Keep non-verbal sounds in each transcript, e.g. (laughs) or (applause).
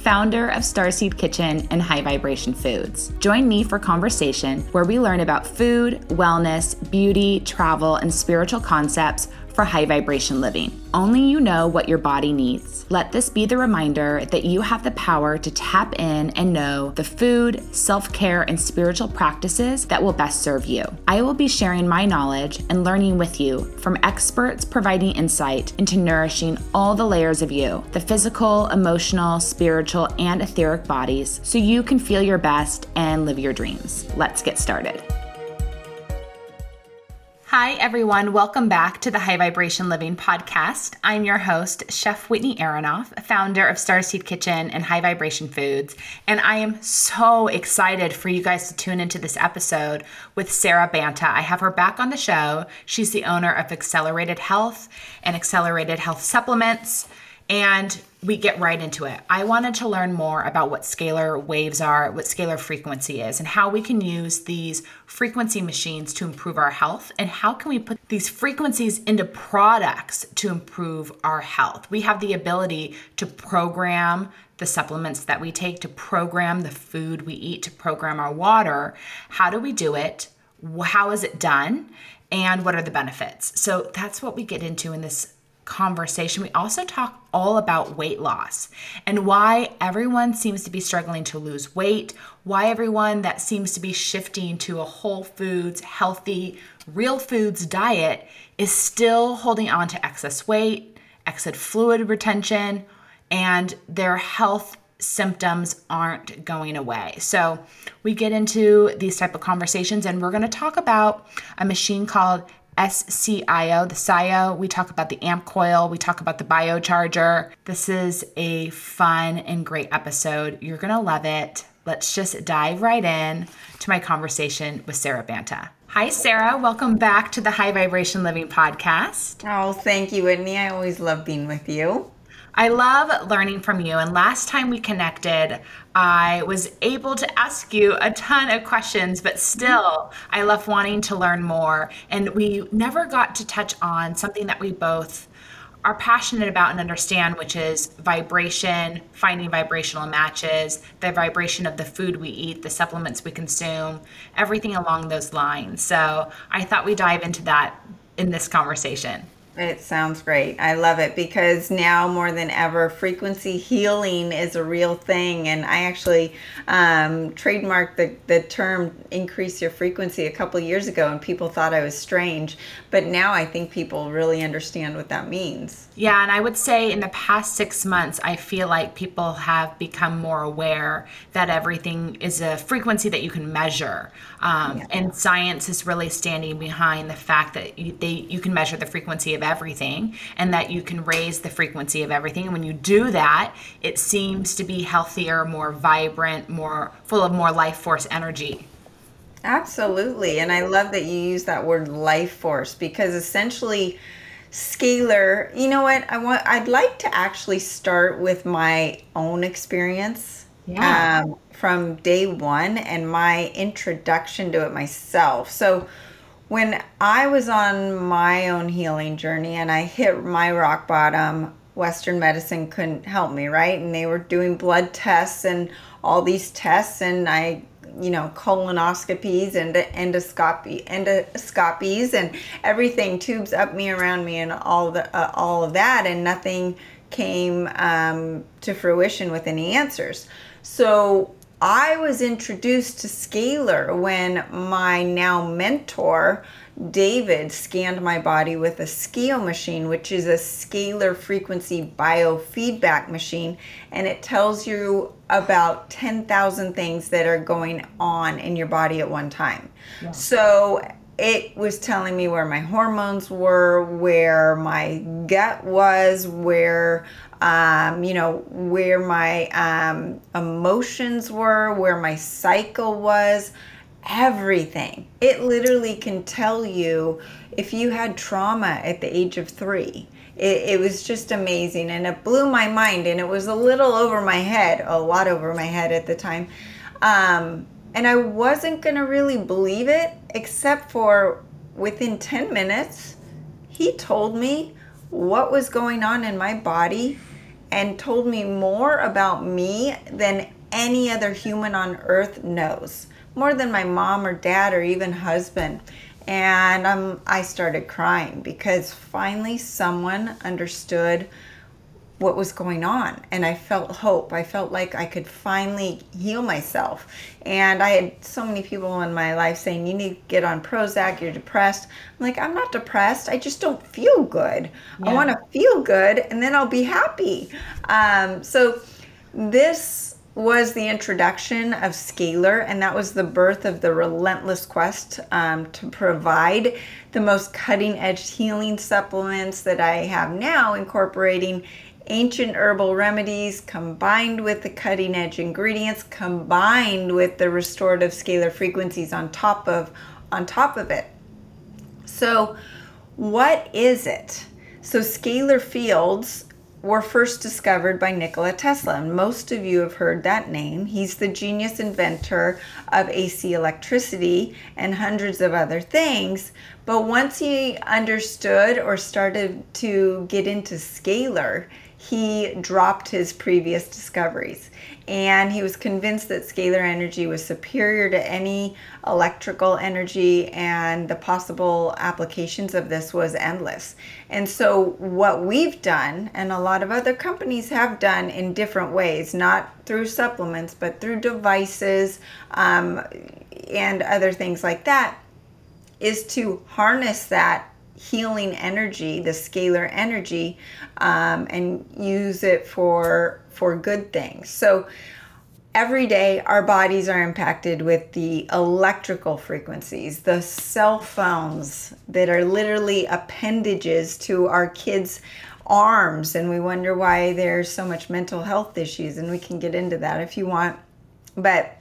founder of Starseed Kitchen and High Vibration Foods. Join me for conversation where we learn about food, wellness, beauty, travel, and spiritual concepts for high vibration living. Only you know what your body needs. Let this be the reminder that you have the power to tap in and know the food, self care, and spiritual practices that will best serve you. I will be sharing my knowledge and learning with you from experts providing insight into nourishing all the layers of you the physical, emotional, spiritual, and etheric bodies so you can feel your best and live your dreams. Let's get started. Hi, everyone. Welcome back to the High Vibration Living podcast. I'm your host, Chef Whitney Aronoff, founder of Starseed Kitchen and High Vibration Foods. And I am so excited for you guys to tune into this episode with Sara Banta. I have her back on the show. She's the owner of Accelerated Health and Accelerated Health Supplements. And we get right into it. I wanted to learn more about what scalar waves are, what scalar frequency is, and how we can use these frequency machines to improve our health, and how can we put these frequencies into products to improve our health. We have the ability to program the supplements that we take, to program the food we eat, to program our water. How do we do it? How is it done? And what are the benefits? So that's what we get into in this conversation, we also talk all about weight loss and why everyone seems to be struggling to lose weight, why everyone that seems to be shifting to a whole foods, healthy, real foods diet is still holding on to excess weight, excess fluid retention, and their health symptoms aren't going away. So, we get into these type of conversations and we're going to talk about a machine called SCIO, the SCIO. We talk about the amp coil. We talk about the biocharger. This is a fun and great episode. You're going to love it. Let's just dive right in to my conversation with Sara Banta. Hi, Sara. Welcome back to the High Vibration Living podcast. Oh, thank you, Whitney. I always love being with you. I love learning from you. And last time we connected, I was able to ask you a ton of questions, but still, I left wanting to learn more. And we never got to touch on something that we both are passionate about and understand, which is vibration, finding vibrational matches, the vibration of the food we eat, the supplements we consume, everything along those lines. So I thought we dive into that in this conversation. It sounds great. I love it because now more than ever, frequency healing is a real thing. And I actually um, trademarked the, the term increase your frequency a couple years ago, and people thought I was strange. But now I think people really understand what that means. Yeah, and I would say in the past six months, I feel like people have become more aware that everything is a frequency that you can measure. Um, yeah. And science is really standing behind the fact that you, they, you can measure the frequency of everything and that you can raise the frequency of everything. And when you do that, it seems to be healthier, more vibrant, more full of more life force energy. Absolutely. And I love that you use that word life force because essentially scalar, you know what? I want I'd like to actually start with my own experience. Yeah. Um, from day one and my introduction to it myself. So when I was on my own healing journey and I hit my rock bottom, Western medicine couldn't help me, right? And they were doing blood tests and all these tests, and I, you know, colonoscopies and endoscopy, endoscopies, and everything, tubes up me, around me, and all the uh, all of that, and nothing came um, to fruition with any answers. So I was introduced to Scalar when my now mentor, David, scanned my body with a SCIO machine, which is a scalar frequency biofeedback machine, and it tells you about 10,000 things that are going on in your body at one time. Yeah. So it was telling me where my hormones were, where my gut was, where um, you know, where my um, emotions were, where my cycle was, everything. It literally can tell you if you had trauma at the age of three. It, it, was just amazing and it blew my mind and it was a little over my head, a lot over my head at the time. Um, and I wasn't going to really believe it, except for within 10 minutes, he told me what was going on in my body and told me more about me than any other human on earth knows, more than my mom or dad or even husband. And um, I started crying because finally someone understood what was going on and I felt hope. I felt like I could finally heal myself. And I had so many people in my life saying, You need to get on Prozac, you're depressed. I'm like, I'm not depressed. I just don't feel good. Yeah. I want to feel good and then I'll be happy. Um, so, this was the introduction of Scalar, and that was the birth of the relentless quest um, to provide the most cutting edge healing supplements that I have now, incorporating ancient herbal remedies combined with the cutting edge ingredients combined with the restorative scalar frequencies on top of on top of it. So what is it? So scalar fields were first discovered by Nikola Tesla, and most of you have heard that name. He's the genius inventor of AC electricity and hundreds of other things. But once he understood or started to get into scalar, he dropped his previous discoveries. And he was convinced that scalar energy was superior to any electrical energy and the possible applications of this was endless. And so what we've done and a lot of other companies have done in different ways not through supplements but through devices um, and other things like that is to harness that healing energy, the scalar energy, um, and use it for for good things. So every day our bodies are impacted with the electrical frequencies, the cell phones that are literally appendages to our kids' arms, and we wonder why there's so much mental health issues, and we can get into that if you want. But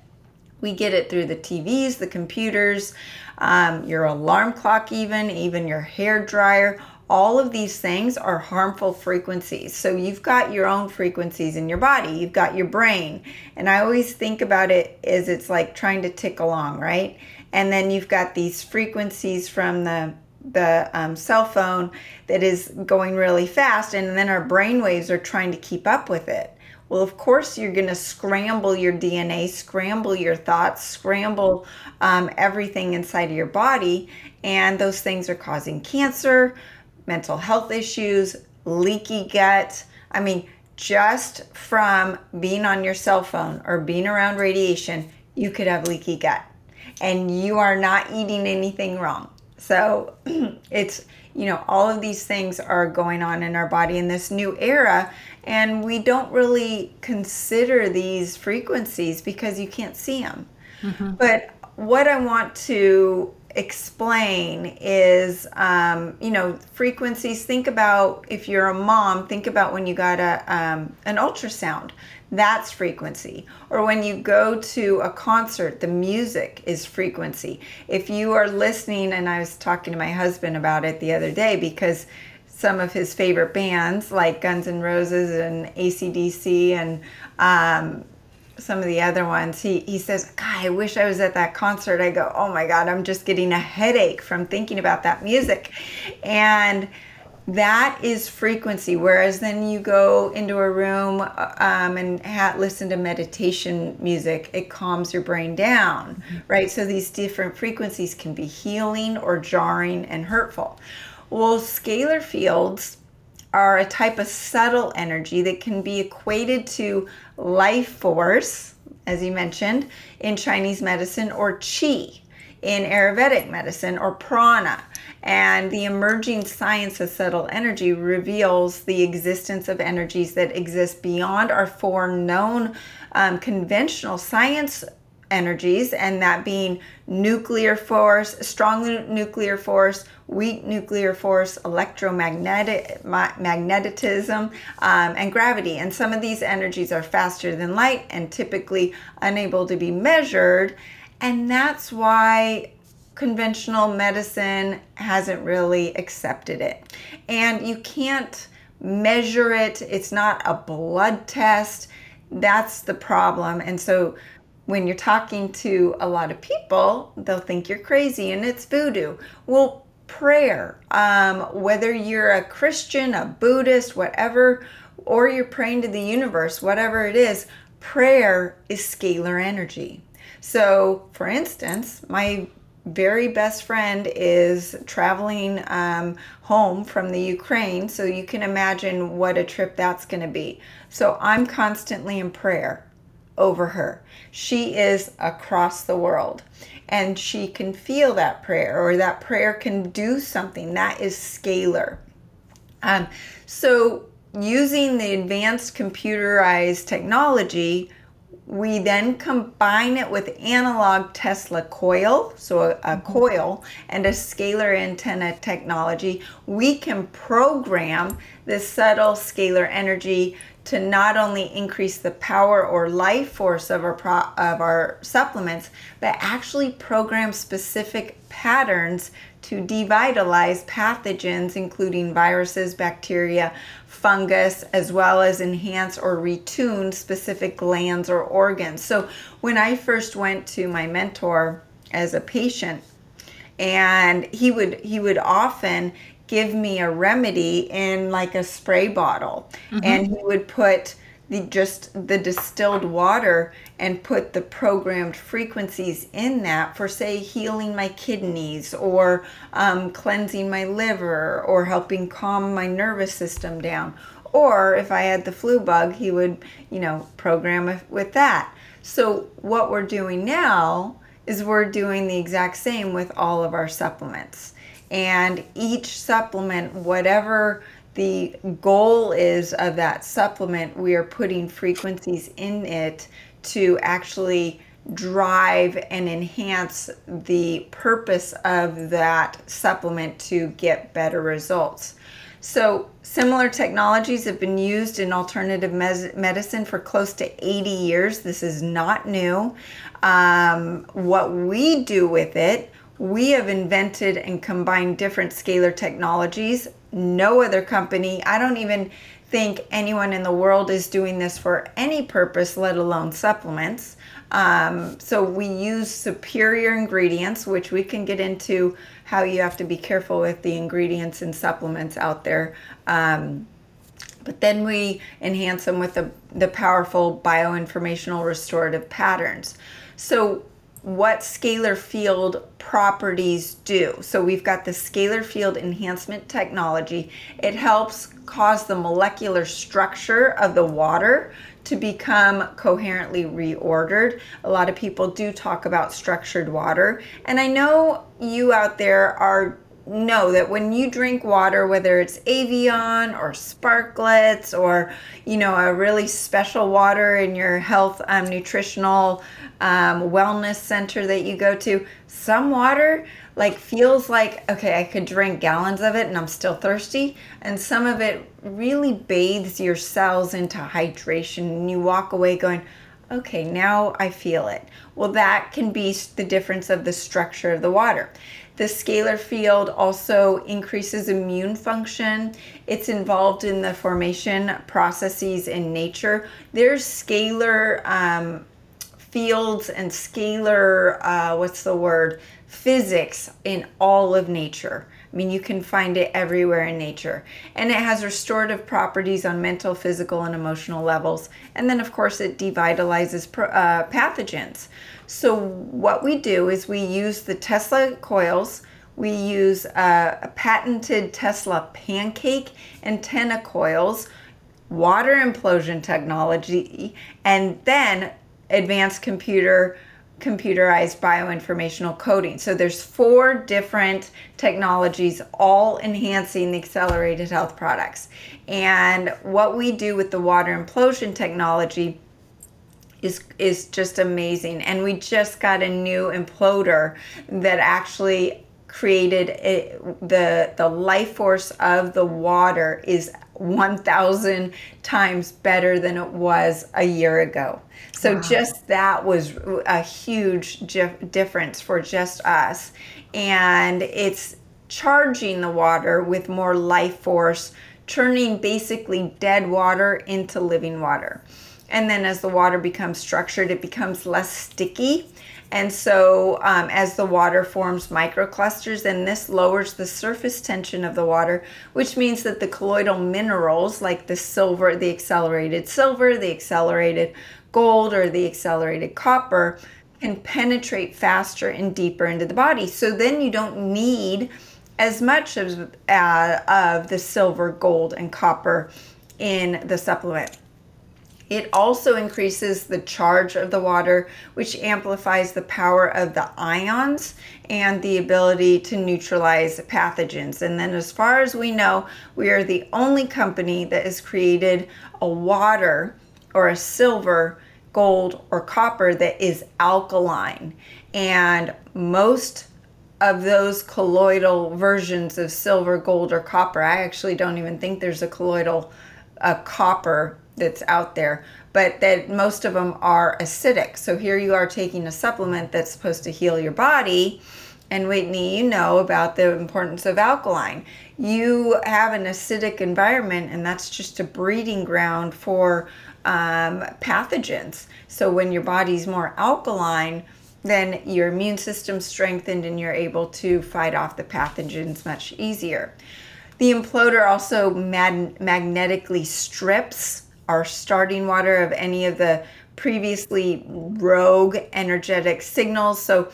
we get it through the TVs, the computers, um, your alarm clock, even, even your hair dryer. All of these things are harmful frequencies. So you've got your own frequencies in your body, you've got your brain. And I always think about it as it's like trying to tick along, right? And then you've got these frequencies from the the um, cell phone that is going really fast, and then our brain waves are trying to keep up with it. Well, of course, you're going to scramble your DNA, scramble your thoughts, scramble um, everything inside of your body. And those things are causing cancer, mental health issues, leaky gut. I mean, just from being on your cell phone or being around radiation, you could have leaky gut. And you are not eating anything wrong. So (clears throat) it's, you know, all of these things are going on in our body in this new era and we don't really consider these frequencies because you can't see them. Mm-hmm. But what I want to explain is, um, you know, frequencies. Think about if you're a mom, think about when you got a um, an ultrasound. That's frequency. Or when you go to a concert, the music is frequency. If you are listening, and I was talking to my husband about it the other day because some of his favorite bands like Guns N' Roses and ACDC and um, some of the other ones, he, he says, God, I wish I was at that concert. I go, oh my God, I'm just getting a headache from thinking about that music. And that is frequency. Whereas then you go into a room um, and ha- listen to meditation music, it calms your brain down, mm-hmm. right? So these different frequencies can be healing or jarring and hurtful. Well, scalar fields are a type of subtle energy that can be equated to life force, as you mentioned, in Chinese medicine, or qi in Ayurvedic medicine, or prana. And the emerging science of subtle energy reveals the existence of energies that exist beyond our four known um, conventional science energies, and that being nuclear force, strong nuclear force, weak nuclear force, electromagnetic magnetism, um, and gravity. And some of these energies are faster than light and typically unable to be measured. And that's why conventional medicine hasn't really accepted it. And you can't measure it, it's not a blood test. That's the problem. And so when you're talking to a lot of people, they'll think you're crazy and it's voodoo. Well, prayer, um, whether you're a Christian, a Buddhist, whatever, or you're praying to the universe, whatever it is, prayer is scalar energy. So, for instance, my very best friend is traveling um, home from the Ukraine, so you can imagine what a trip that's going to be. So, I'm constantly in prayer over her. She is across the world and she can feel that prayer or that prayer can do something. That is scalar. Um, so, using the advanced computerized technology, we then combine it with analog Tesla coil, so a, a mm-hmm. coil, and a scalar antenna technology. We can program this subtle scalar energy to not only increase the power or life force of our pro- of our supplements, but actually program specific patterns to devitalize pathogens, including viruses, bacteria, fungus, as well as enhance or retune specific glands or organs. So, when I first went to my mentor as a patient, and he would he would often give me a remedy in like a spray bottle. Mm-hmm. and he would put the just the distilled water and put the programmed frequencies in that for say healing my kidneys or um, cleansing my liver or helping calm my nervous system down. Or if i had the flu bug he would you know program with that. So what we're doing now is we're doing the exact same with all of our supplements and each supplement, whatever the goal is of that supplement, we are putting frequencies in it to actually drive and enhance the purpose of that supplement to get better results. So, similar technologies have been used in alternative mes- medicine for close to 80 years. This is not new. Um, what we do with it we have invented and combined different scalar technologies. No other company, I don't even think anyone in the world is doing this for any purpose, let alone supplements. Um, so we use superior ingredients, which we can get into how you have to be careful with the ingredients and supplements out there. Um, but then we enhance them with the, the powerful bioinformational restorative patterns. So what scalar field properties do. So we've got the scalar field enhancement technology. It helps cause the molecular structure of the water to become coherently reordered. A lot of people do talk about structured water. And I know you out there are know that when you drink water, whether it's Evian or Sparkletts or you know a really special water in your health um, nutritional um, wellness center that you go to, some water like feels like okay, I could drink gallons of it and I'm still thirsty, and some of it really bathes your cells into hydration and you walk away going, okay, now I feel it. Well, that can be the difference of the structure of the water. The scalar field also increases immune function. It's involved in the formation processes in nature. There's scalar um, fields and scalar, uh, what's the word, physics in all of nature. I mean, you can find it everywhere in nature. And it has restorative properties on mental, physical, and emotional levels. And then, of course, it devitalizes uh, pathogens. So, what we do is we use the Tesla coils, we use uh, a patented Tesla pancake antenna coils, water implosion technology, and then advanced computer computerized bioinformational coding. So there's four different technologies all enhancing the accelerated health products. And what we do with the water implosion technology is is just amazing. And we just got a new imploder that actually created it, the the life force of the water is 1000 times better than it was a year ago. So wow. just that was a huge difference for just us. And it's charging the water with more life force, turning basically dead water into living water. And then as the water becomes structured, it becomes less sticky and so, um, as the water forms microclusters, then this lowers the surface tension of the water, which means that the colloidal minerals like the silver, the accelerated silver, the accelerated gold, or the accelerated copper can penetrate faster and deeper into the body. So then you don't need as much of, uh, of the silver, gold, and copper in the supplement. It also increases the charge of the water, which amplifies the power of the ions and the ability to neutralize pathogens. And then, as far as we know, we are the only company that has created a water or a silver, gold, or copper that is alkaline. And most of those colloidal versions of silver, gold, or copper, I actually don't even think there's a colloidal a copper that's out there, but that most of them are acidic. So here you are taking a supplement that's supposed to heal your body. And Whitney, you know about the importance of alkaline. You have an acidic environment, and that's just a breeding ground for um, pathogens. So when your body's more alkaline, then your immune system's strengthened and you're able to fight off the pathogens much easier. The imploder also mag- magnetically strips our starting water of any of the previously rogue energetic signals. So,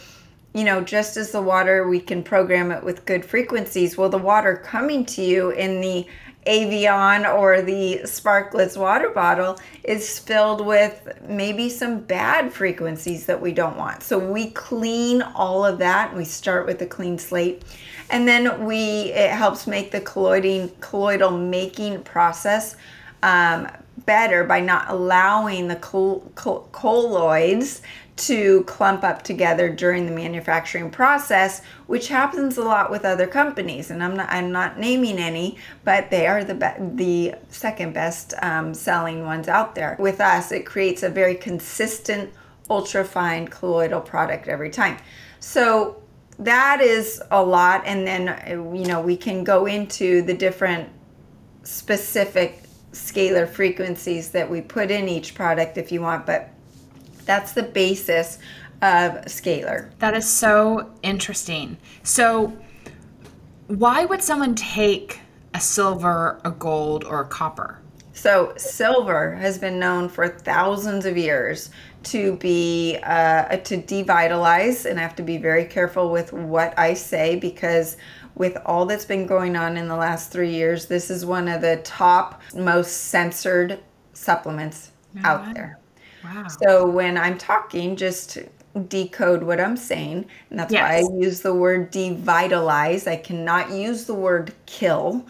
you know, just as the water, we can program it with good frequencies. Well, the water coming to you in the Evian or the Sparkletts water bottle is filled with maybe some bad frequencies that we don't want. So we clean all of that. We start with a clean slate. And then we it helps make the colloiding colloidal making process um, better by not allowing the col- col- colloids to clump up together during the manufacturing process, which happens a lot with other companies. And I'm not I'm not naming any, but they are the be- the second best um, selling ones out there. With us, it creates a very consistent ultra fine colloidal product every time. So that is a lot, and then you know we can go into the different specific scalar frequencies that we put in each product if you want, but that's the basis of scalar. That is so interesting. So, why would someone take a silver, a gold, or a copper? So, silver has been known for thousands of years to be uh, to devitalize, and I have to be very careful with what I say because with all that's been going on in the last three years, this is one of the top most censored supplements oh, out wow. there. Wow. So when I'm talking, just decode what I'm saying. And that's yes. why I use the word devitalize. I cannot use the word kill,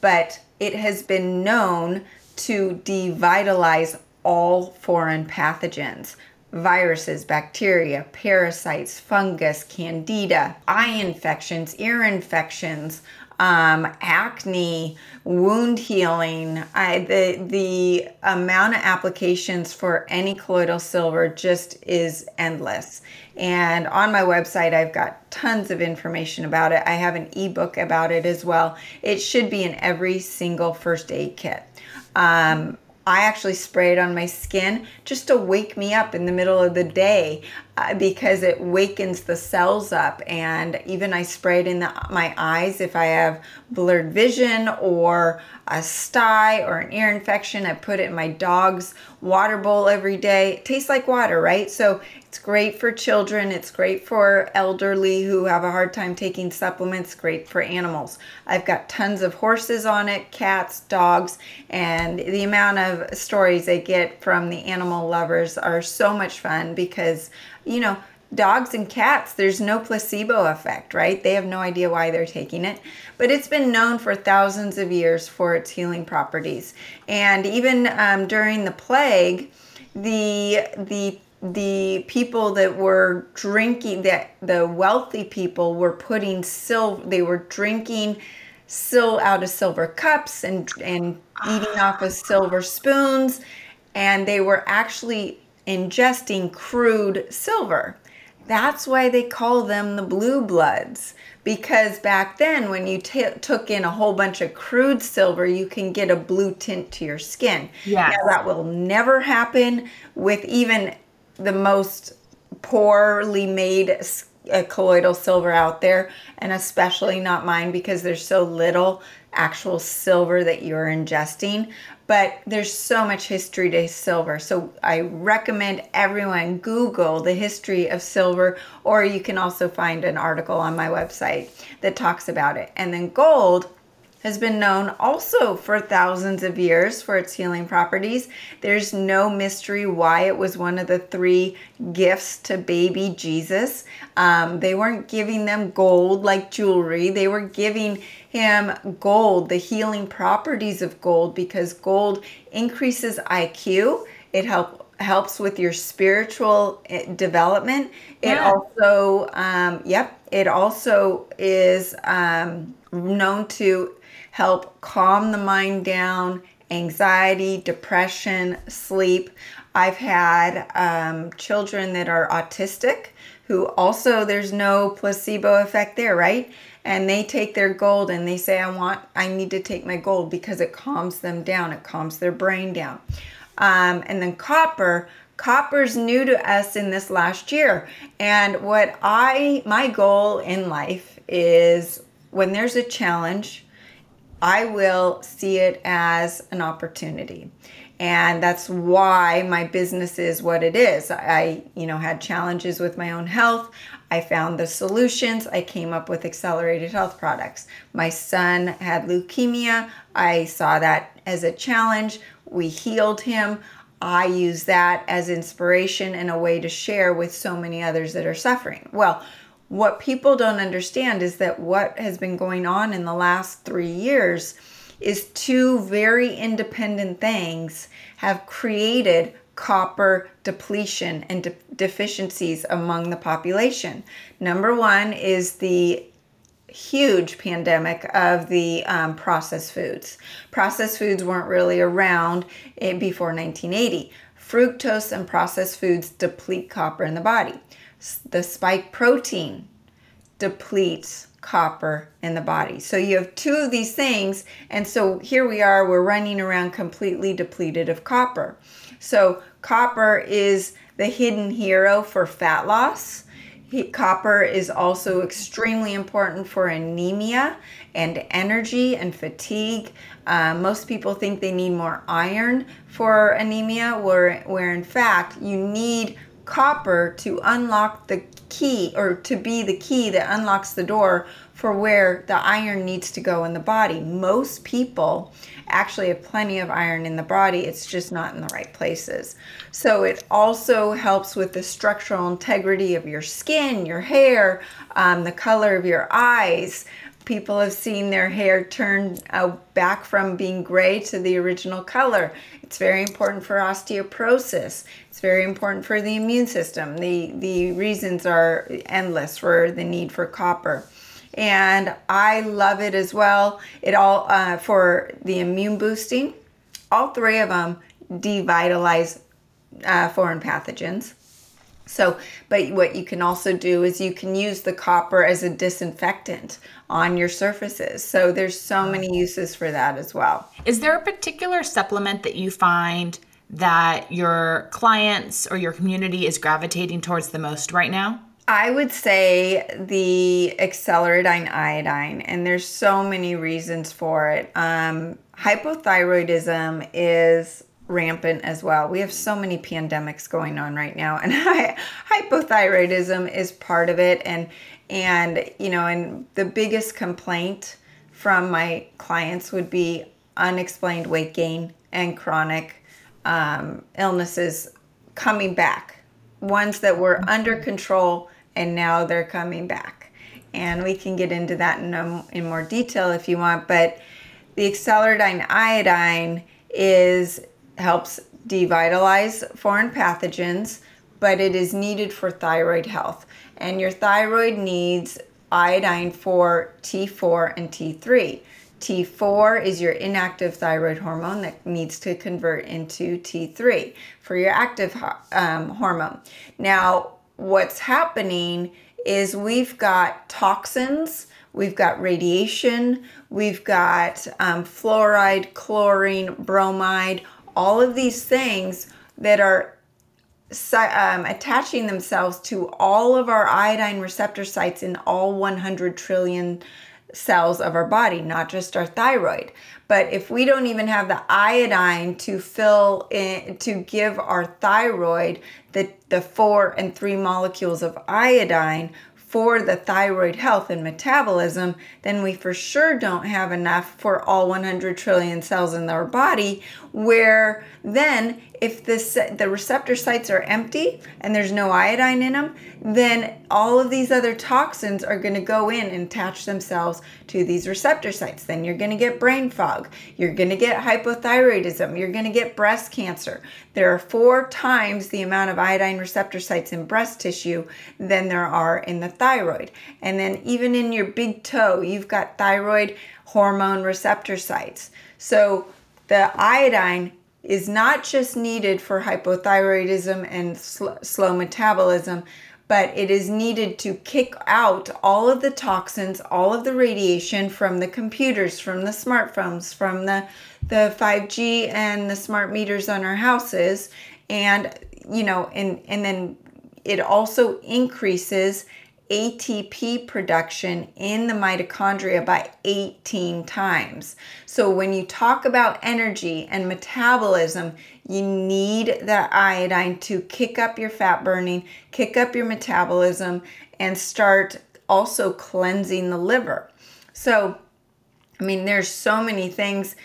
but it has been known to devitalize all foreign pathogens. Viruses, bacteria, parasites, fungus, candida, eye infections, ear infections, um, acne, wound healing. I, the the amount of applications for any colloidal silver just is endless. And on my website, I've got tons of information about it. I have an ebook about it as well. It should be in every single first aid kit. Um, I actually spray it on my skin just to wake me up in the middle of the day Uh, because it wakens the cells up. And even I spray it in the, my eyes if I have blurred vision or a sty or an ear infection. I put it in my dog's water bowl every day. It tastes like water, right? So it's great for children. It's great for elderly who have a hard time taking supplements. Great for animals. I've got tons of horses on it, cats, dogs, and the amount of stories I get from the animal lovers are so much fun because, you know, dogs and cats, there's no placebo effect, right? They have no idea why they're taking it. But it's been known for thousands of years for its healing properties. And even um, during the plague, the the the people that were drinking that the wealthy people were putting silver they were drinking sil out of silver cups and and eating off of silver spoons and they were actually ingesting crude silver that's why they call them the blue bloods because back then when you t- took in a whole bunch of crude silver you can get a blue tint to your skin Yeah. now that will never happen with even the most poorly made uh, colloidal silver out there, and especially not mine because there's so little actual silver that you're ingesting. But there's so much history to silver. So I recommend everyone Google the history of silver, or you can also find an article on my website that talks about it. And then gold has been known also for thousands of years for its healing properties. There's no mystery why it was one of the three gifts to baby Jesus. Um, they weren't giving them gold like jewelry, they were giving him gold, the healing properties of gold, because gold increases IQ. It help, helps with your spiritual eh, development. It Yeah. also, um, yep, it also is um, known to help calm the mind down, anxiety, depression, sleep. I've had um, children that are autistic who also, there's no placebo effect there, right? And they take their gold and they say, I want, I need to take my gold because it calms them down, it calms their brain down. Um, and then copper, copper's new to us in this last year. And what I, my goal in life is when there's a challenge, I will see it as an opportunity. And that's why my business is what it is. I, you know, had challenges with my own health. I found the solutions. I came up with accelerated health products. My son had leukemia. I saw that as a challenge. We healed him. I use that as inspiration and a way to share with so many others that are suffering. Well, what people don't understand is that what has been going on in the last three years is two very independent things have created copper depletion and de- deficiencies among the population. Number one is the huge pandemic of the um, processed foods. Processed foods weren't really around before 1980. Fructose and processed foods deplete copper in the body. The spike protein depletes copper in the body. So you have two of these things, and so here we are, we're running around completely depleted of copper. So copper is the hidden hero for fat loss. He- Copper is also extremely important for anemia and energy and fatigue. Uh, most people think they need more iron for anemia, where, where in fact you need copper to unlock the key or to be the key that unlocks the door for where the iron needs to go in the body. Most people actually have plenty of iron in the body, it's just not in the right places. So it also helps with the structural integrity of your skin, your hair, um, the color of your eyes. people have seen their hair turn uh, back from being gray to the original color. It's very important for osteoporosis. It's very important for the immune system. The, the reasons are endless for the need for copper. And I love it as well. It all uh, for the immune boosting. All three of them devitalize uh, foreign pathogens. So, but what you can also do is you can use the copper as a disinfectant on your surfaces. So, there's so many uses for that as well. Is there a particular supplement that you find that your clients or your community is gravitating towards the most right now? I would say the acceleradine iodine, and there's so many reasons for it. Um, hypothyroidism is rampant as well. We have so many pandemics going on right now, and (laughs) hypothyroidism is part of it. And and you know, and the biggest complaint from my clients would be unexplained weight gain and chronic um, illnesses coming back, ones that were under control and now they're coming back. And we can get into that in, a, in more detail if you want, but the acceleradine iodine is helps devitalize foreign pathogens, but it is needed for thyroid health. And your thyroid needs iodine for T4 and T3. T4 is your inactive thyroid hormone that needs to convert into T3 for your active um, hormone. Now, what's happening is we've got toxins, we've got radiation, we've got um, fluoride, chlorine, bromide, all of these things that are um, attaching themselves to all of our iodine receptor sites in all 100 trillion cells of our body, not just our thyroid. But if we don't even have the iodine to fill in, to give our thyroid the, the four and three molecules of iodine, for the thyroid health and metabolism, then we for sure don't have enough for all 100 trillion cells in our body. Where then, if this, the receptor sites are empty and there's no iodine in them, then all of these other toxins are going to go in and attach themselves to these receptor sites. Then you're going to get brain fog. You're going to get hypothyroidism. You're going to get breast cancer. There are four times the amount of iodine receptor sites in breast tissue than there are in the thyroid. And then even in your big toe, you've got thyroid hormone receptor sites. So the iodine is not just needed for hypothyroidism and sl- slow metabolism, but it is needed to kick out all of the toxins, all of the radiation from the computers, from the smartphones, from the, the 5G and the smart meters on our houses. And, you know, and, and then it also increases ATP production in the mitochondria by 18 times. So, when you talk about energy and metabolism, you need the iodine to kick up your fat burning, kick up your metabolism, and start also cleansing the liver. So, I mean, there's so many things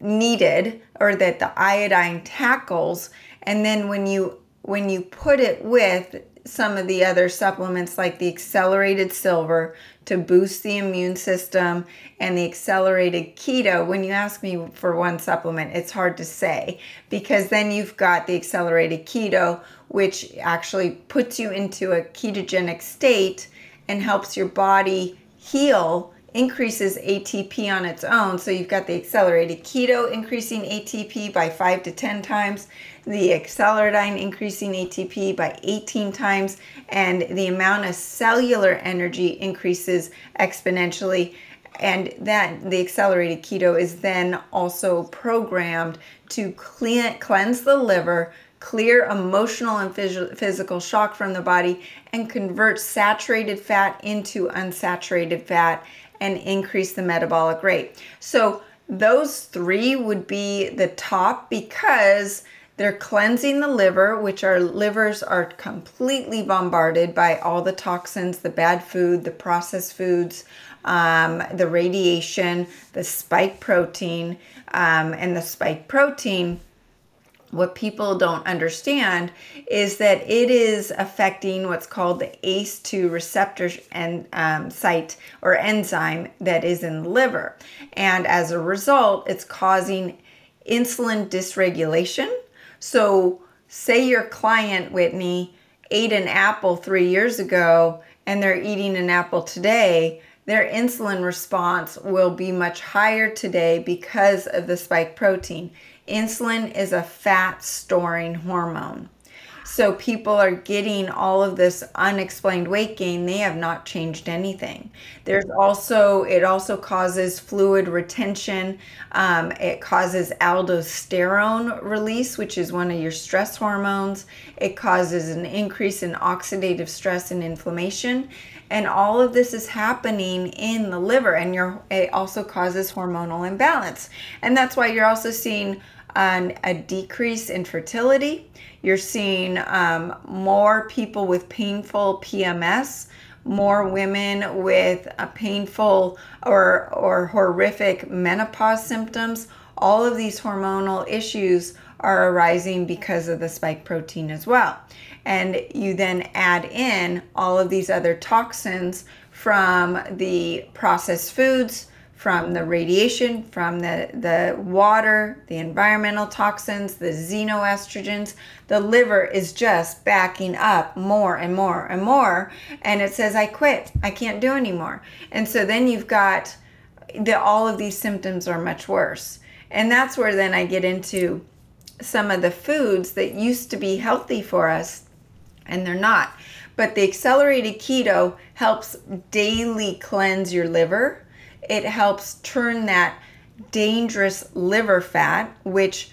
needed or that the iodine tackles and then when you when you put it with some of the other supplements like the accelerated silver to boost the immune system and the accelerated keto when you ask me for one supplement it's hard to say because then you've got the accelerated keto which actually puts you into a ketogenic state and helps your body heal increases ATP on its own. So you've got the accelerated keto increasing ATP by 5 to 10 times, the acceleradine increasing ATP by 18 times, and the amount of cellular energy increases exponentially. And that the accelerated keto is then also programmed to clean, cleanse the liver, clear emotional and phys- physical shock from the body, and convert saturated fat into unsaturated fat and increase the metabolic rate. So those three would be the top because they're cleansing the liver, which our livers are completely bombarded by all the toxins, the bad food, the processed foods, um, the radiation, the spike protein. Um, and the spike protein what people don't understand is that it is affecting what's called the ACE2 receptor and um, site or enzyme that is in the liver. And as a result, it's causing insulin dysregulation. So, say your client, Whitney, ate an apple three years ago and they're eating an apple today, their insulin response will be much higher today because of the spike protein. Insulin is a fat storing hormone. So people are getting all of this unexplained weight gain. They have not changed anything. There's also, it also causes fluid retention. Um, it causes aldosterone release, which is one of your stress hormones. It causes an increase in oxidative stress and inflammation. And all of this is happening in the liver, and your, it also causes hormonal imbalance. And that's why you're also seeing an, a decrease in fertility. You're seeing um, more people with painful PMS, more women with a painful or, or horrific menopause symptoms. All of these hormonal issues are arising because of the spike protein as well. And you then add in all of these other toxins from the processed foods, from the radiation, from the, the water, the environmental toxins, the xenoestrogens. The liver is just backing up more and more and more. And it says, I quit. I can't do anymore. And so then you've got the, all of these symptoms are much worse. And that's where then I get into some of the foods that used to be healthy for us and they're not. But the accelerated keto helps daily cleanse your liver it helps turn that dangerous liver fat, which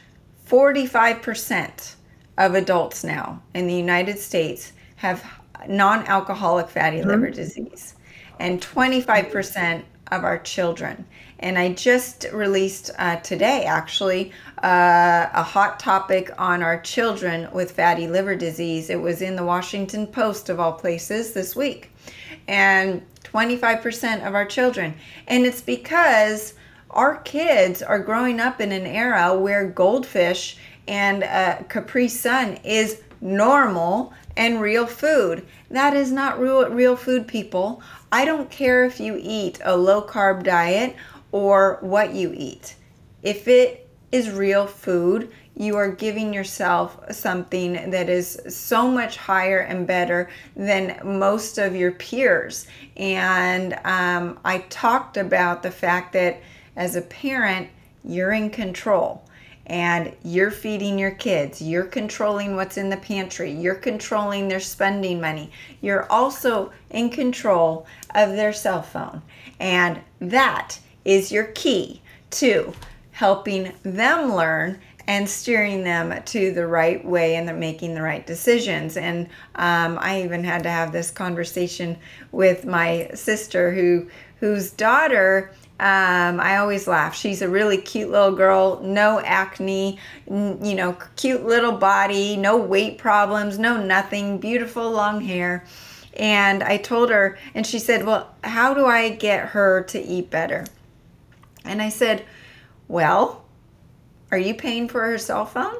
45% of adults now in the United States have non alcoholic fatty mm-hmm. liver disease, and 25% of our children. And I just released uh, today, actually, uh, a hot topic on our children with fatty liver disease. It was in the Washington Post, of all places, this week. And 25% of our children. And it's because our kids are growing up in an era where goldfish and uh, Capri Sun is normal and real food. That is not real, real food, people. I don't care if you eat a low carb diet or what you eat. If it is real food, you are giving yourself something that is so much higher and better than most of your peers. And um, I talked about the fact that as a parent, you're in control and you're feeding your kids, you're controlling what's in the pantry, you're controlling their spending money, you're also in control of their cell phone. And that is your key to helping them learn and steering them to the right way and they're making the right decisions. And um, I even had to have this conversation with my sister who whose daughter um, I always laugh. She's a really cute little girl, no acne, you know, cute little body, no weight problems, no nothing, beautiful long hair. And I told her, and she said, Well, how do I get her to eat better? And I said, Well, are you paying for her cell phone?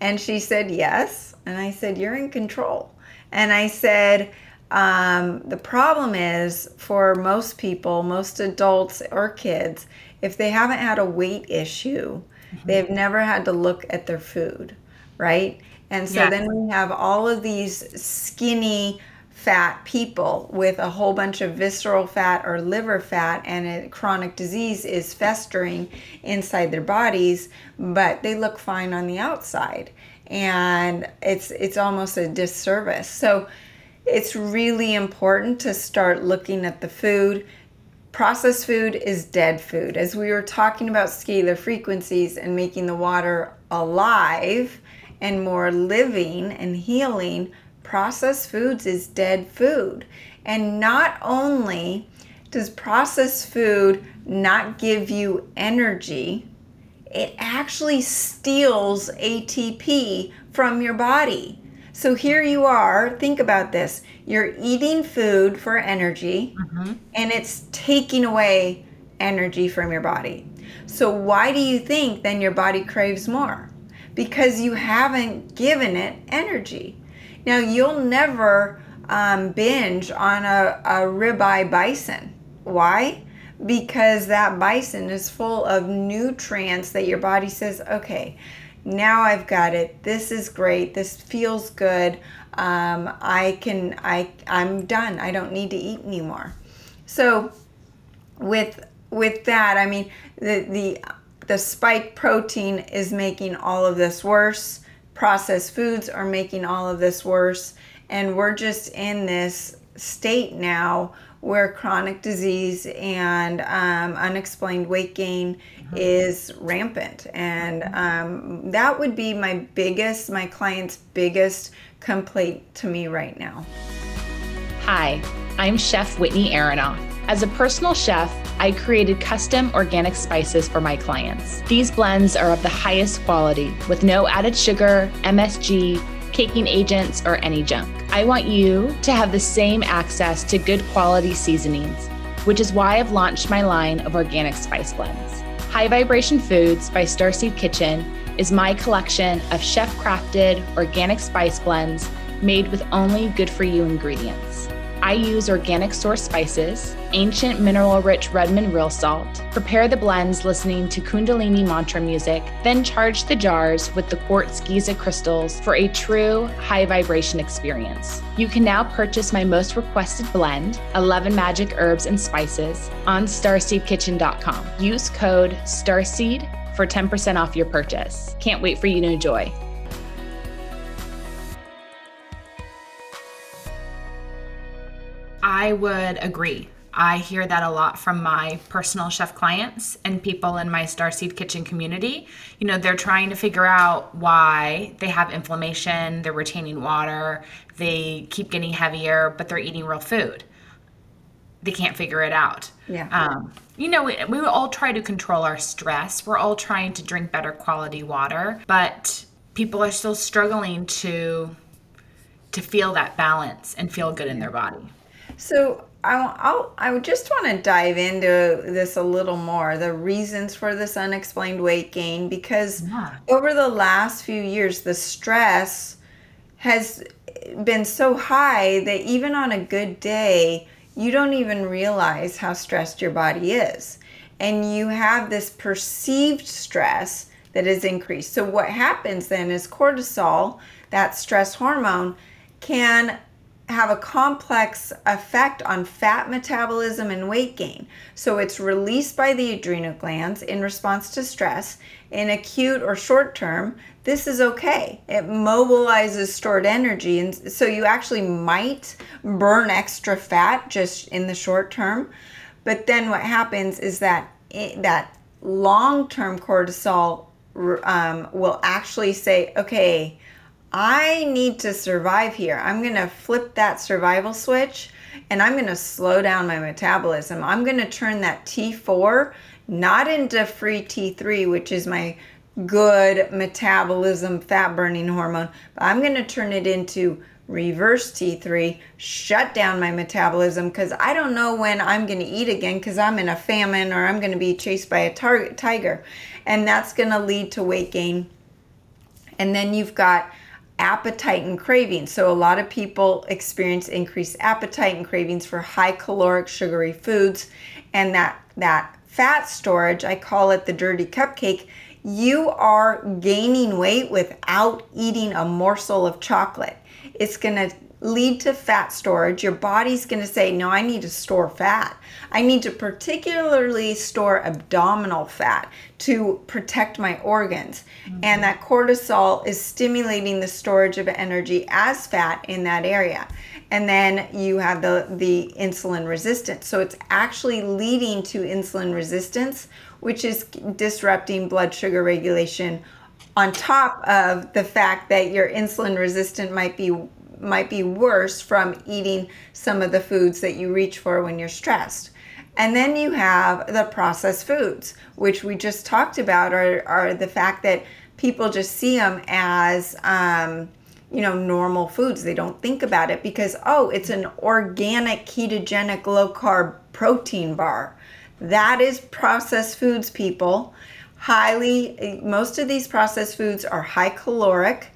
And she said, Yes. And I said, You're in control. And I said, um, The problem is for most people, most adults or kids, if they haven't had a weight issue, mm-hmm. they've never had to look at their food, right? And so yes. then we have all of these skinny, fat people with a whole bunch of visceral fat or liver fat and a chronic disease is festering inside their bodies but they look fine on the outside. And it's it's almost a disservice. So it's really important to start looking at the food. Processed food is dead food. As we were talking about scalar frequencies and making the water alive and more living and healing processed foods is dead food. And not only does processed food not give you energy, it actually steals ATP from your body. So here you are, think about this. You're eating food for energy mm-hmm. and it's taking away energy from your body. So why do you think then your body craves more? because you haven't given it energy. Now, you'll never um, binge on a, a ribeye bison. Why? Because that bison is full of nutrients that your body says, okay, now I've got it. This is great. This feels good. Um, I can, I, I'm done. I don't need to eat anymore. So, with with that, I mean, the the the spike protein is making all of this worse. Processed foods are making all of this worse. And we're just in this state now where chronic disease and um, unexplained weight gain mm-hmm. is rampant. And um, that would be my biggest, my client's biggest complaint to me right now. Hi, I'm Chef Whitney Aronoff. As a personal chef, I created custom organic spices for my clients. These blends are of the highest quality with no added sugar, MSG, caking agents, or any junk. I want you to have the same access to good quality seasonings, which is why I've launched my line of organic spice blends. High Vibration Foods by Starseed Kitchen is my collection of chef crafted organic spice blends made with only good for you ingredients. I use organic source spices, ancient mineral rich Redmond real salt, prepare the blends listening to Kundalini mantra music, then charge the jars with the quartz Giza crystals for a true high vibration experience. You can now purchase my most requested blend, 11 magic herbs and spices, on starseedkitchen.com. Use code STARSEED for 10% off your purchase. Can't wait for you to enjoy. I would agree. I hear that a lot from my personal chef clients and people in my Starseed Kitchen community. You know, they're trying to figure out why they have inflammation, they're retaining water, they keep getting heavier, but they're eating real food. They can't figure it out. Yeah. Um, you know, we, we all try to control our stress. We're all trying to drink better quality water, but people are still struggling to to feel that balance and feel good in their body. So I'll, I'll, I just want to dive into this a little more the reasons for this unexplained weight gain because yeah. over the last few years, the stress has been so high that even on a good day, you don't even realize how stressed your body is. And you have this perceived stress that is increased. So, what happens then is cortisol, that stress hormone, can have a complex effect on fat metabolism and weight gain. So it's released by the adrenal glands in response to stress. In acute or short term, this is okay. It mobilizes stored energy, and so you actually might burn extra fat just in the short term. But then what happens is that it, that long-term cortisol um, will actually say, okay I need to survive here. I'm going to flip that survival switch and I'm going to slow down my metabolism. I'm going to turn that T4 not into free T3, which is my good metabolism fat burning hormone, but I'm going to turn it into reverse T3, shut down my metabolism because I don't know when I'm going to eat again because I'm in a famine or I'm going to be chased by a tar- tiger. And that's going to lead to weight gain. And then you've got appetite and cravings. So a lot of people experience increased appetite and cravings for high caloric sugary foods and that that fat storage, I call it the dirty cupcake, you are gaining weight without eating a morsel of chocolate. It's going to lead to fat storage. Your body's going to say, No, I need to store fat. I need to particularly store abdominal fat to protect my organs. Mm-hmm. And that cortisol is stimulating the storage of energy as fat in that area. And then you have the, the insulin resistance. So it's actually leading to insulin resistance, which is disrupting blood sugar regulation on top of the fact that your insulin resistant might be might be worse from eating some of the foods that you reach for when you're stressed. And then you have the processed foods, which we just talked about, are, are the fact that people just see them as, um, you know, normal foods. They don't think about it because, oh, it's an organic, ketogenic, low carb protein bar. That is processed foods, people. highly, most of these processed foods are high caloric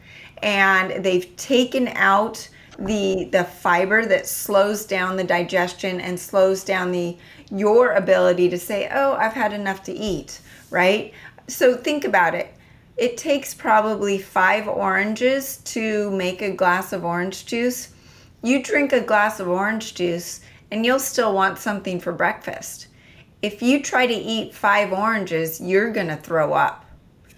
and they've taken out the the fiber that slows down the digestion and slows down the your ability to say oh i've had enough to eat right? So think about it. It takes probably five oranges to make a glass of orange juice. You drink a glass of orange juice and you'll still want something for breakfast. If you try to eat five oranges you're going to throw up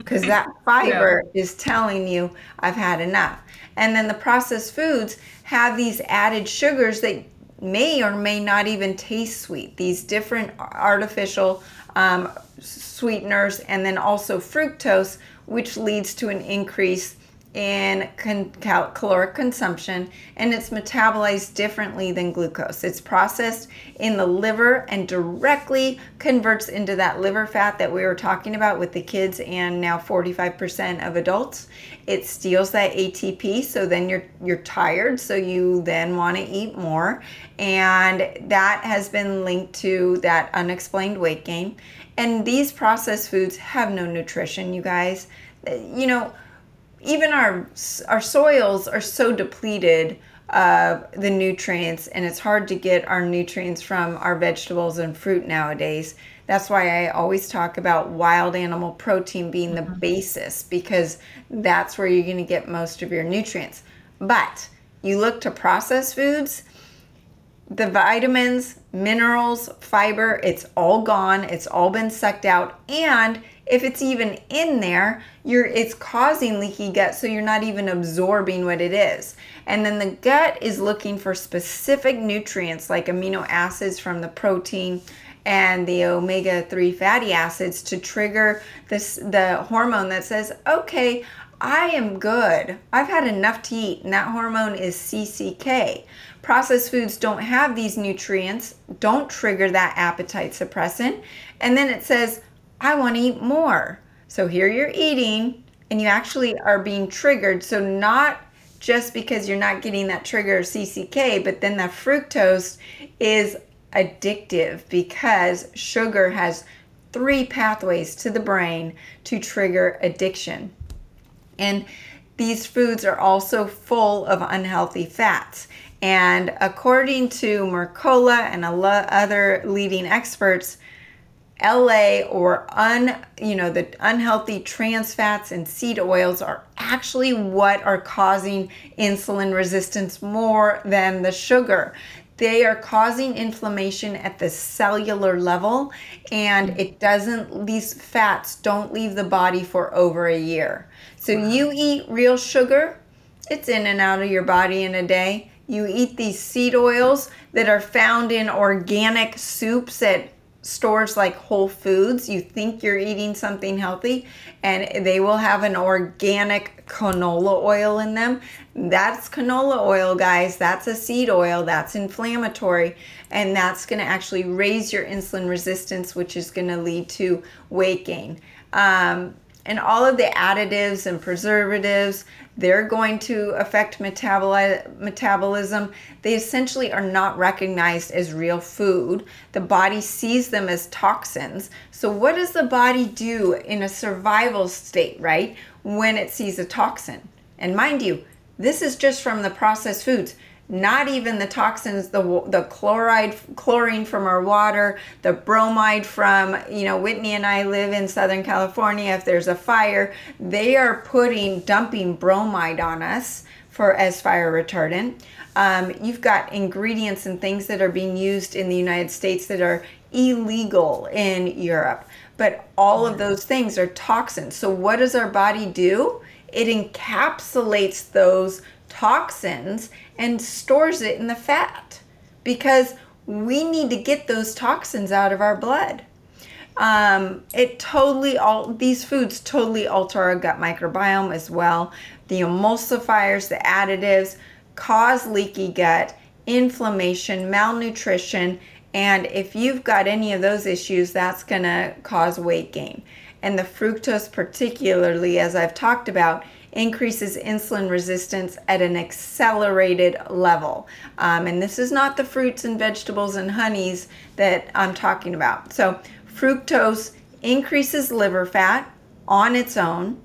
because that (laughs) fiber yeah. is telling you I've had enough. And then the processed foods have these added sugars that may or may not even taste sweet. These different artificial um, sweeteners, and then also fructose, which leads to an increase in con- cal- caloric consumption and it's metabolized differently than glucose. It's processed in the liver and directly converts into that liver fat that we were talking about with the kids and now 45% of adults. It steals that ATP so then you're you're tired so you then want to eat more and that has been linked to that unexplained weight gain. And these processed foods have no nutrition, you guys. You know, even our our soils are so depleted of the nutrients and it's hard to get our nutrients from our vegetables and fruit nowadays that's why i always talk about wild animal protein being the mm-hmm. basis because that's where you're going to get most of your nutrients but you look to processed foods the vitamins minerals fiber it's all gone it's all been sucked out and if it's even in there, you're it's causing leaky gut so you're not even absorbing what it is. And then the gut is looking for specific nutrients like amino acids from the protein and the omega-3 fatty acids to trigger this the hormone that says, "Okay, I am good. I've had enough to eat." And that hormone is CCK. Processed foods don't have these nutrients, don't trigger that appetite suppressant. And then it says, I want to eat more. So here you're eating and you actually are being triggered. So not just because you're not getting that trigger of CCK, but then the fructose is addictive because sugar has three pathways to the brain to trigger addiction. And these foods are also full of unhealthy fats. And according to Mercola and other leading experts, LA or un you know the unhealthy trans fats and seed oils are actually what are causing insulin resistance more than the sugar. They are causing inflammation at the cellular level and it doesn't these fats don't leave the body for over a year. So you eat real sugar, it's in and out of your body in a day. You eat these seed oils that are found in organic soups at stores like Whole Foods, you think you're eating something healthy, and they will have an organic canola oil in them. That's canola oil, guys. That's a seed oil. That's inflammatory, and that's going to actually raise your insulin resistance, which is going to lead to weight gain. Um, and all of the additives and preservatives they're going to affect metaboli- metabolism. They essentially are not recognized as real food. The body sees them as toxins. So, what does the body do in a survival state, right, when it sees a toxin? And mind you, this is just from the processed foods not even the toxins the the chloride chlorine from our water the bromide from you know Whitney and I live in Southern California if there's a fire they are putting dumping bromide on us for as fire retardant. Um, you've got ingredients and things that are being used in the United States that are illegal in Europe. But all of those things are toxins. So what does our body do? It encapsulates those toxins and stores it in the fat because we need to get those toxins out of our blood. Um, it totally all these foods totally alter our gut microbiome as well. The emulsifiers, the additives cause leaky gut, inflammation, malnutrition, and if you've got any of those issues, that's going to cause weight gain. And the fructose, particularly, as I've talked about, increases insulin resistance at an accelerated level. Um, and this is not the fruits and vegetables and honeys that I'm talking about. So, fructose increases liver fat on its own.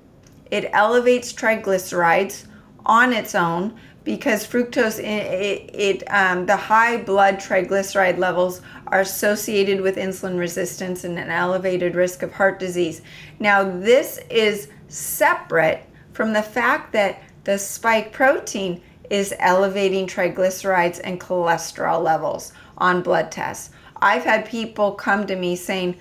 It elevates triglycerides on its own because fructose it, it um, the high blood triglyceride levels are associated with insulin resistance and an elevated risk of heart disease. Now this is separate from the fact that the spike protein is elevating triglycerides and cholesterol levels on blood tests. I've had people come to me saying,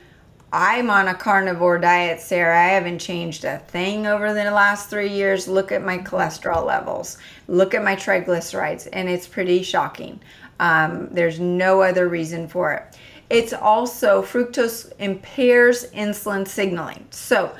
I'm on a carnivore diet, Sara. I haven't changed a thing over the last three years. Look at my cholesterol levels, look at my triglycerides, and it's pretty shocking. Um, there's no other reason for it. It's also fructose impairs insulin signaling. So,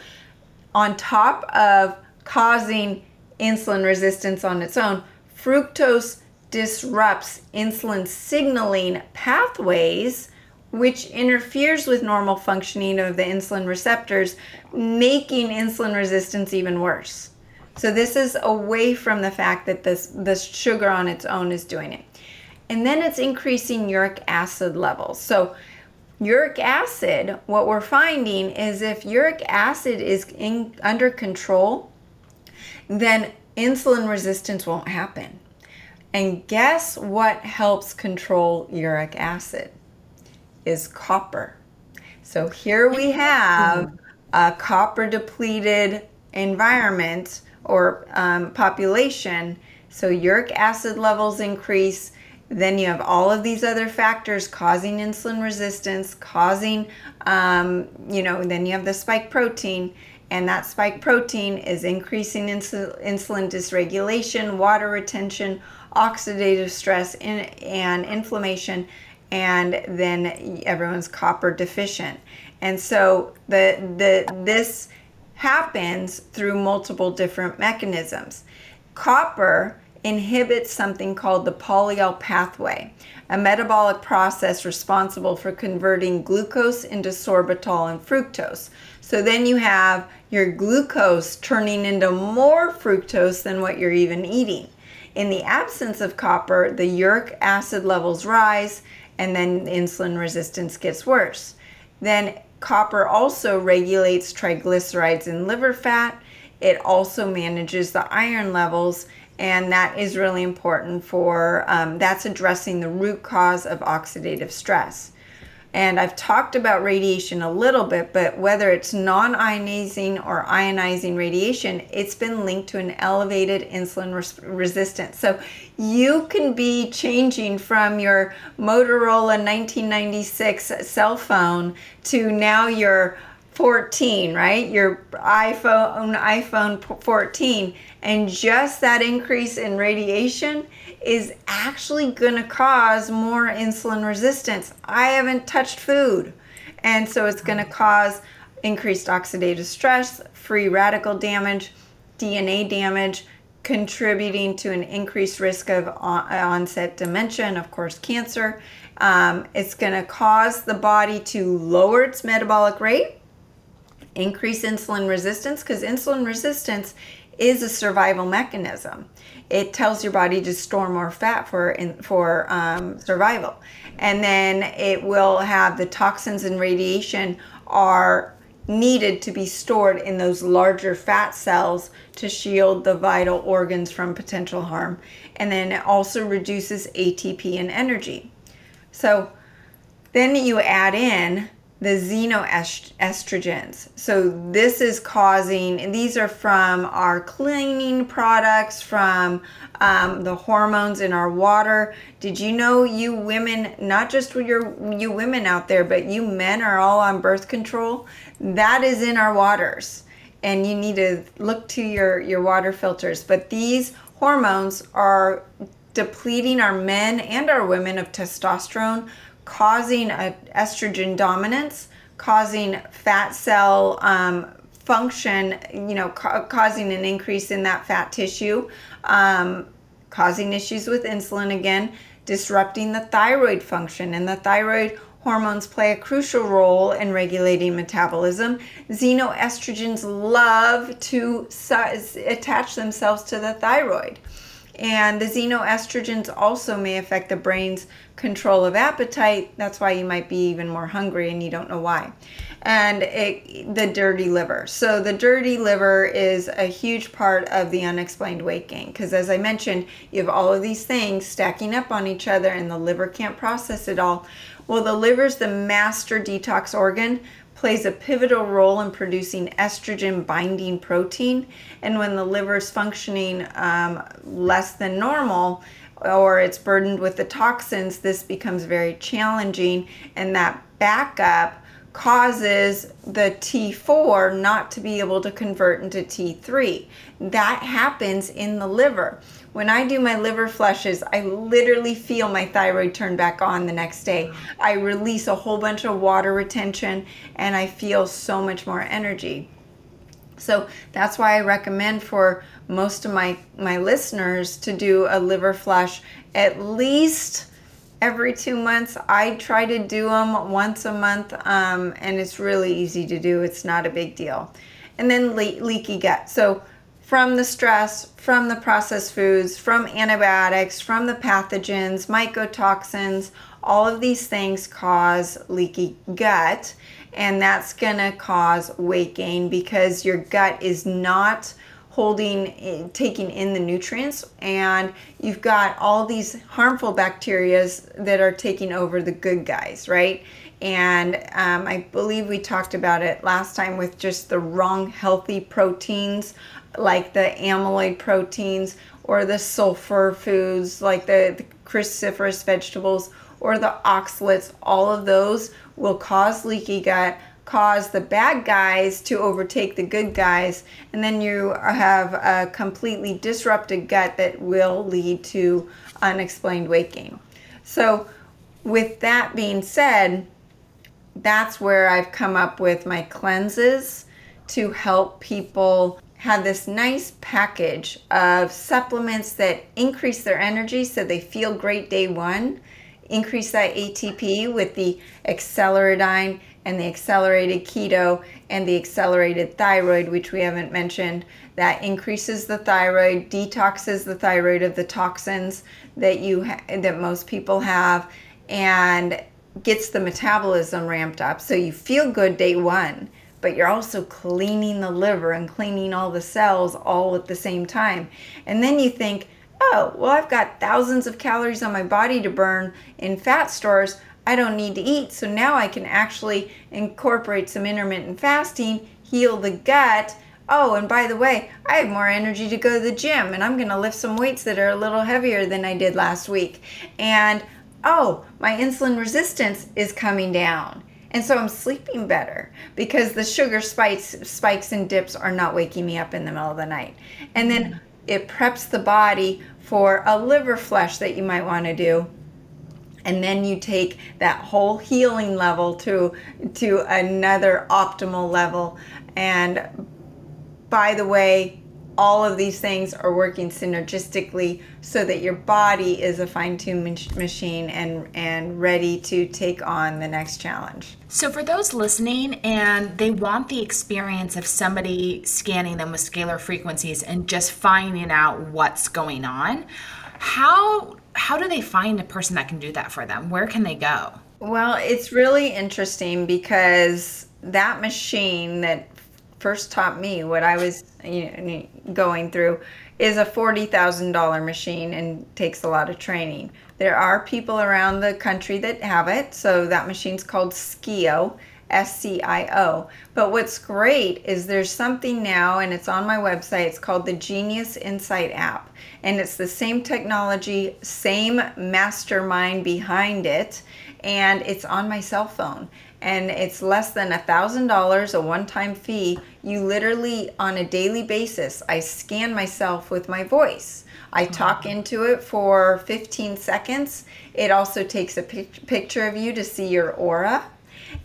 on top of causing insulin resistance on its own, fructose disrupts insulin signaling pathways which interferes with normal functioning of the insulin receptors, making insulin resistance even worse. So this is away from the fact that this the sugar on its own is doing it. And then it's increasing uric acid levels. So uric acid, what we're finding is if uric acid is in, under control, then insulin resistance won't happen. And guess what helps control uric acid? is copper. So here we have a copper depleted environment or um, population. So uric acid levels increase. Then you have all of these other factors causing insulin resistance, causing, um, you know, then you have the spike protein. And that spike protein is increasing insul- insulin dysregulation, water retention, oxidative stress, and inflammation and then everyone's copper deficient. And so the the this happens through multiple different mechanisms. Copper inhibits something called the polyol pathway, a metabolic process responsible for converting glucose into sorbitol and fructose. So then you have your glucose turning into more fructose than what you're even eating. In the absence of copper, the uric acid levels rise and then insulin resistance gets worse. Then copper also regulates triglycerides and liver fat. It also manages the iron levels, and that is really important for um, that's addressing the root cause of oxidative stress. And I've talked about radiation a little bit, but whether it's non ionizing or ionizing radiation, it's been linked to an elevated insulin res- resistance. So you can be changing from your Motorola 1996 cell phone to now your 14, right? Your iPhone iPhone 14 and just that increase in radiation is actually going to cause more insulin resistance. I haven't touched food. And so it's going to cause increased oxidative stress, free radical damage, DNA damage, contributing to an increased risk of onset dementia and, of course, cancer. Um, it's going to cause the body to lower its metabolic rate, increase insulin resistance, because insulin resistance is a survival mechanism. It tells your body to store more fat for for um, survival, and then it will have the toxins and radiation are needed to be stored in those larger fat cells to shield the vital organs from potential harm, and then it also reduces ATP and energy. So then you add in the xenoestrogens. So this is causing, and these are from our cleaning products, from um, the hormones in our water. Did you know you women, not just your you women out there, but you men are all on birth control? That is in our waters, and you need to look to your your water filters. But these hormones are depleting our men and our women of testosterone causing a estrogen dominance, causing fat cell um, function, you know, ca- causing an increase in that fat tissue, um, causing issues with insulin again, disrupting the thyroid function. And the thyroid hormones play a crucial role in regulating metabolism. Xenoestrogens love to su- attach themselves to the thyroid. And the xenoestrogens also may affect the brain's control of appetite. That's why you might be even more hungry and you don't know why. And it, the dirty liver. So, the dirty liver is a huge part of the unexplained weight gain because, as I mentioned, you have all of these things stacking up on each other and the liver can't process it all. Well, the liver is the master detox organ, plays a pivotal role in producing estrogen binding protein. And when the liver is functioning um, less than normal, or it's burdened with the toxins, this becomes very challenging, and that backup causes the T4 not to be able to convert into T3. That happens in the liver. When I do my liver flushes, I literally feel my thyroid turn back on the next day. I release a whole bunch of water retention and I feel so much more energy. So that's why I recommend for most of my, my listeners to do a liver flush at least every two months. I try to do them once a month, um, and it's really easy to do. It's not a big deal. And then le- leaky gut. So from the stress, from the processed foods, from antibiotics, from the pathogens, mycotoxins, all of these things cause leaky gut, and that's going to cause weight gain because your gut is not holding taking in the nutrients and you've got all these harmful bacteria that are taking over the good guys right? And um, i believe we talked about it last time with just the wrong healthy proteins like the amyloid proteins or the sulfur foods like the, the cruciferous vegetables or the oxalates, all of those will cause leaky gut, cause the bad guys to overtake the good guys, and then you have a completely disrupted gut that will lead to unexplained weight gain. So, with that being said, that's where I've come up with my cleanses to help people have this nice package of supplements that increase their energy so they feel great day one, increase that ATP with the acceleridine and the accelerated keto and the accelerated thyroid, which we haven't mentioned, that increases the thyroid, detoxes the thyroid of the toxins that you ha- that most people have, and gets the metabolism ramped up so you feel good day one but you're also cleaning the liver and cleaning all the cells all at the same time. And then you think, oh, well, I've got thousands of calories on my body to burn in fat stores. I don't need to eat. So now I can actually incorporate some intermittent fasting, heal the gut. Oh, and by the way, I have more energy to go to the gym and I'm going to lift some weights that are a little heavier than I did last week. And oh, my insulin resistance is coming down and so I'm sleeping better because the sugar spikes spikes and dips are not waking me up in the middle of the night. And then mm. it preps the body for a liver flush that you might want to do. And then you take that whole healing level to to another optimal level. And by the way, all of these things are working synergistically so that your body is a fine-tuned machine and and ready to take on the next challenge. So for those listening and they want the experience of somebody scanning them with scalar frequencies and just finding out what's going on, how how do they find a person that can do that for them? Where can they go? Well, it's really interesting because that machine that first taught me what I was you know, going through is a $40,000 machine and takes a lot of training. There are people around the country that have it, so that machine's called SCIO, S C I O. But what's great is there's something now, and it's on my website, it's called the Genius Insight app. And it's the same technology, same mastermind behind it, and it's on my cell phone. And it's less than a thousand dollars a one-time fee. You literally on a daily basis i scan myself with my voice. I talk into it for 15 seconds. It also takes a pic- picture of you to see your aura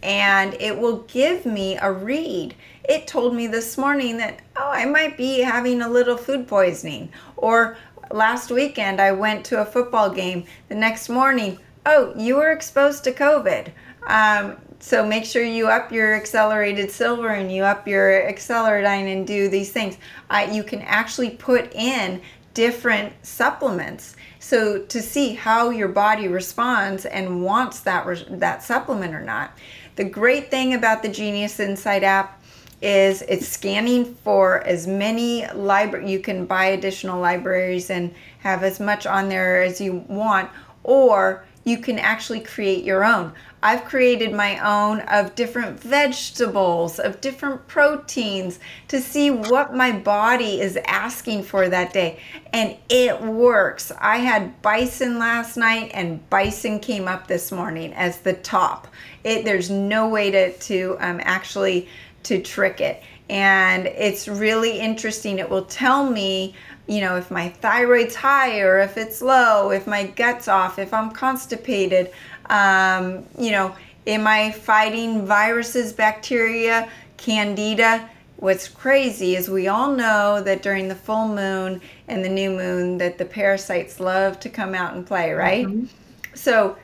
and it will give me a read. It told me this morning that oh i might be having a little food poisoning. Or last weekend i went to a football game. The next morning oh you were exposed to covid. Um, so make sure you up your accelerated silver and you up your acceleridine and do these things. Uh, you can actually put in different supplements so to see how your body responds and wants that that supplement or not the great thing about the genius insight app is it's scanning for as many library you can buy additional libraries and have as much on there as you want or you can actually create your own. I've created my own of different vegetables, of different proteins to see what my body is asking for that day. And it works. I had bison last night and bison came up this morning as the top. It, there's no way to, to um, actually to trick it. And it's really interesting. It will tell me you know, if my thyroid's high or if it's low, if my gut's off, if I'm constipated, um, you know, am I fighting viruses, bacteria, candida? What's crazy is we all know that during the full moon and the new moon that the parasites love to come out and play, right? Mm-hmm. So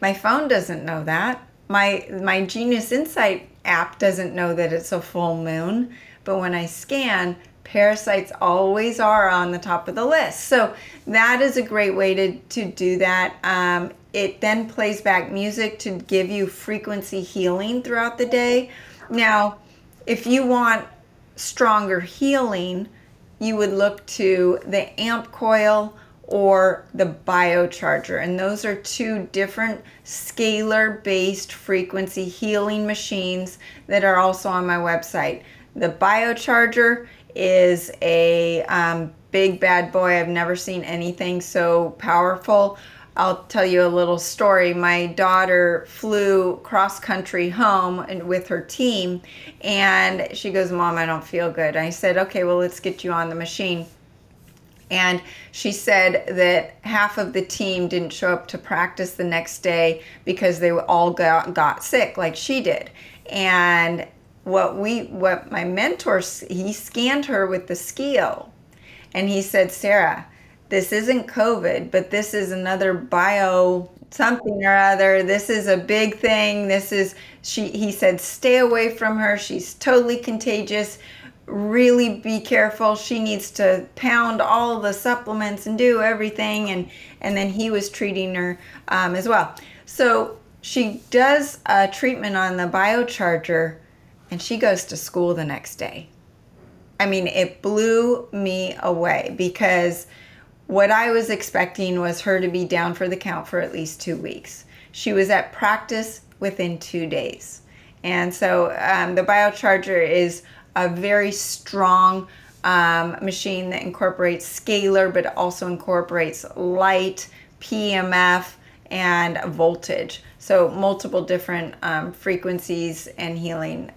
my phone doesn't know that. My my Genius Insight app doesn't know that it's a full moon, but when I scan, parasites always are on the top of the list. So that is a great way to, to do that. Um, it then plays back music to give you frequency healing throughout the day. Now, if you want stronger healing, you would look to the amp coil or the biocharger and those are two different scalar based frequency healing machines that are also on my website the biocharger is a um, big bad boy. I've never seen anything so powerful. I'll tell you a little story. My daughter flew cross country home and with her team, and she goes, "Mom, I don't feel good." I said, "Okay, well, let's get you on the machine." And she said that half of the team didn't show up to practice the next day because they all got, got sick, like she did. And what we what my mentor he scanned her with the SCIO and he said sara this isn't covid but this is another bio something or other. This is a big thing. This is she he said stay away from her. She's totally contagious. Really be careful. She needs to pound all the supplements and do everything. And and then he was treating her um, as well. So she does a treatment on the biocharger and she goes to school the next day. I mean, it blew me away because what I was expecting was her to be down for the count for at least two weeks. She was at practice within two days. And so um, the biocharger is a very strong um, machine that incorporates scalar but also incorporates light, PMF, and voltage. So multiple different um, frequencies and healing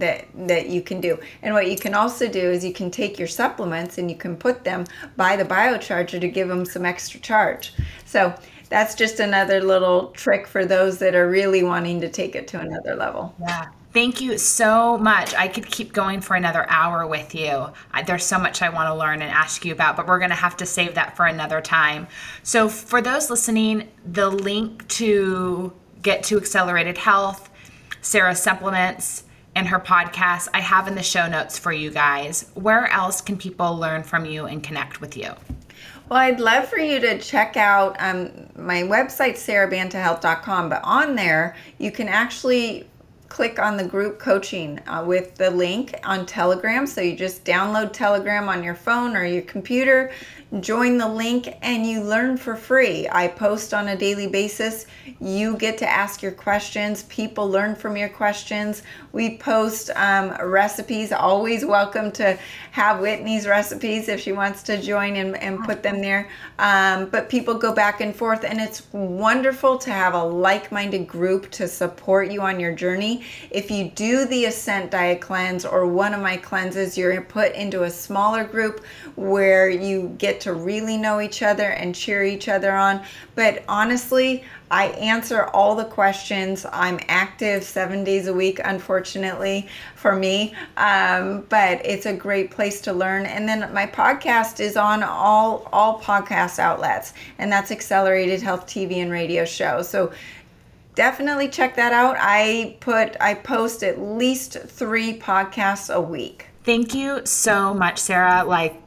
that that you can do. And what you can also do is you can take your supplements and you can put them by the biocharger to give them some extra charge. So that's just another little trick for those that are really wanting to take it to another level. Yeah. Thank you so much. I could keep going for another hour with you. There's so much I want to learn and ask you about, but we're going to have to save that for another time. So, for those listening, the link to get to Accelerated Health, Sara's supplements, and her podcast, I have in the show notes for you guys. Where else can people learn from you and connect with you? Well, I'd love for you to check out um, my website, sarabantahealth.com, but on there, you can actually click on the group coaching uh, with the link on Telegram. So you just download Telegram on your phone or your computer join the link and you learn for free. I post on a daily basis. You get to ask your questions. People learn from your questions. We post um, recipes. Always welcome to have Whitney's recipes if she wants to join and, and put them there. Um, but people go back and forth, and it's wonderful to have a like minded group to support you on your journey. If you do the Ascent Diet Cleanse or one of my cleanses, you're put into a smaller group where you get to really know each other and cheer each other on. But honestly, I answer all the questions. I'm active seven days a week, unfortunately for me, um, but it's a great place to learn. And then my podcast is on all all podcast outlets, and that's Accelerated Health TV and radio show. So definitely check that out. I put I post at least three podcasts a week. Thank you so much, Sara. Like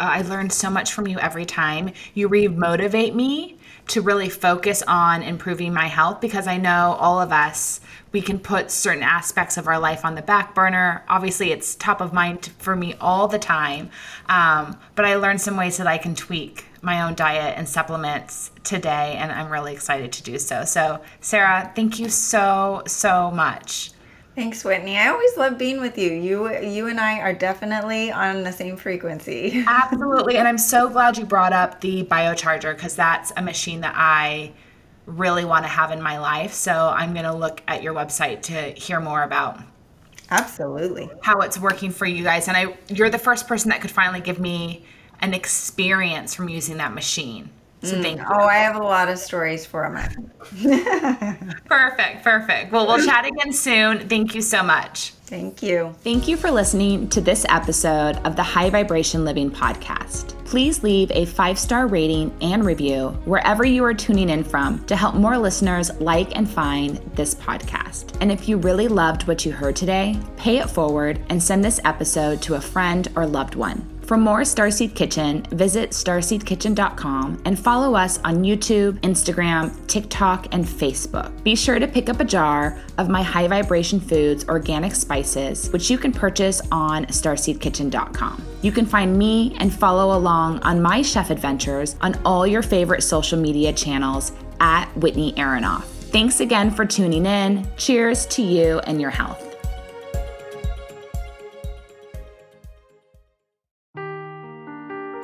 I learn so much from you every time. You re motivate me to really focus on improving my health because I know all of us, we can put certain aspects of our life on the back burner. Obviously, it's top of mind for me all the time. Um, but I learned some ways that I can tweak my own diet and supplements today, and I'm really excited to do so. So, Sara, thank you so, so much. Thanks, Whitney. I always love being with you. You you and I are definitely on the same frequency. (laughs) Absolutely. And I'm so glad you brought up the biocharger because that's a machine that I really want to have in my life. So I'm going to look at your website to hear more about Absolutely. how it's working for you guys. And I you're the first person that could finally give me an experience from using that machine. So mm. thank you. Oh, I have a lot of stories for him. (laughs) Perfect, perfect. Well, we'll (laughs) chat again soon. Thank you so much. Thank you. Thank you for listening to this episode of the High Vibration Living Podcast. Please leave a five star rating and review wherever you are tuning in from to help more listeners like and find this podcast. And if you really loved what you heard today, pay it forward and send this episode to a friend or loved one. For more Starseed Kitchen, visit starseedkitchen.com and follow us on YouTube, Instagram, TikTok, and Facebook. Be sure to pick up a jar of my High Vibration Foods organic spices, which you can purchase on starseedkitchen.com. You can find me and follow along on my chef adventures on all your favorite social media channels at Whitney Aronoff. Thanks again for tuning in. Cheers to you and your health.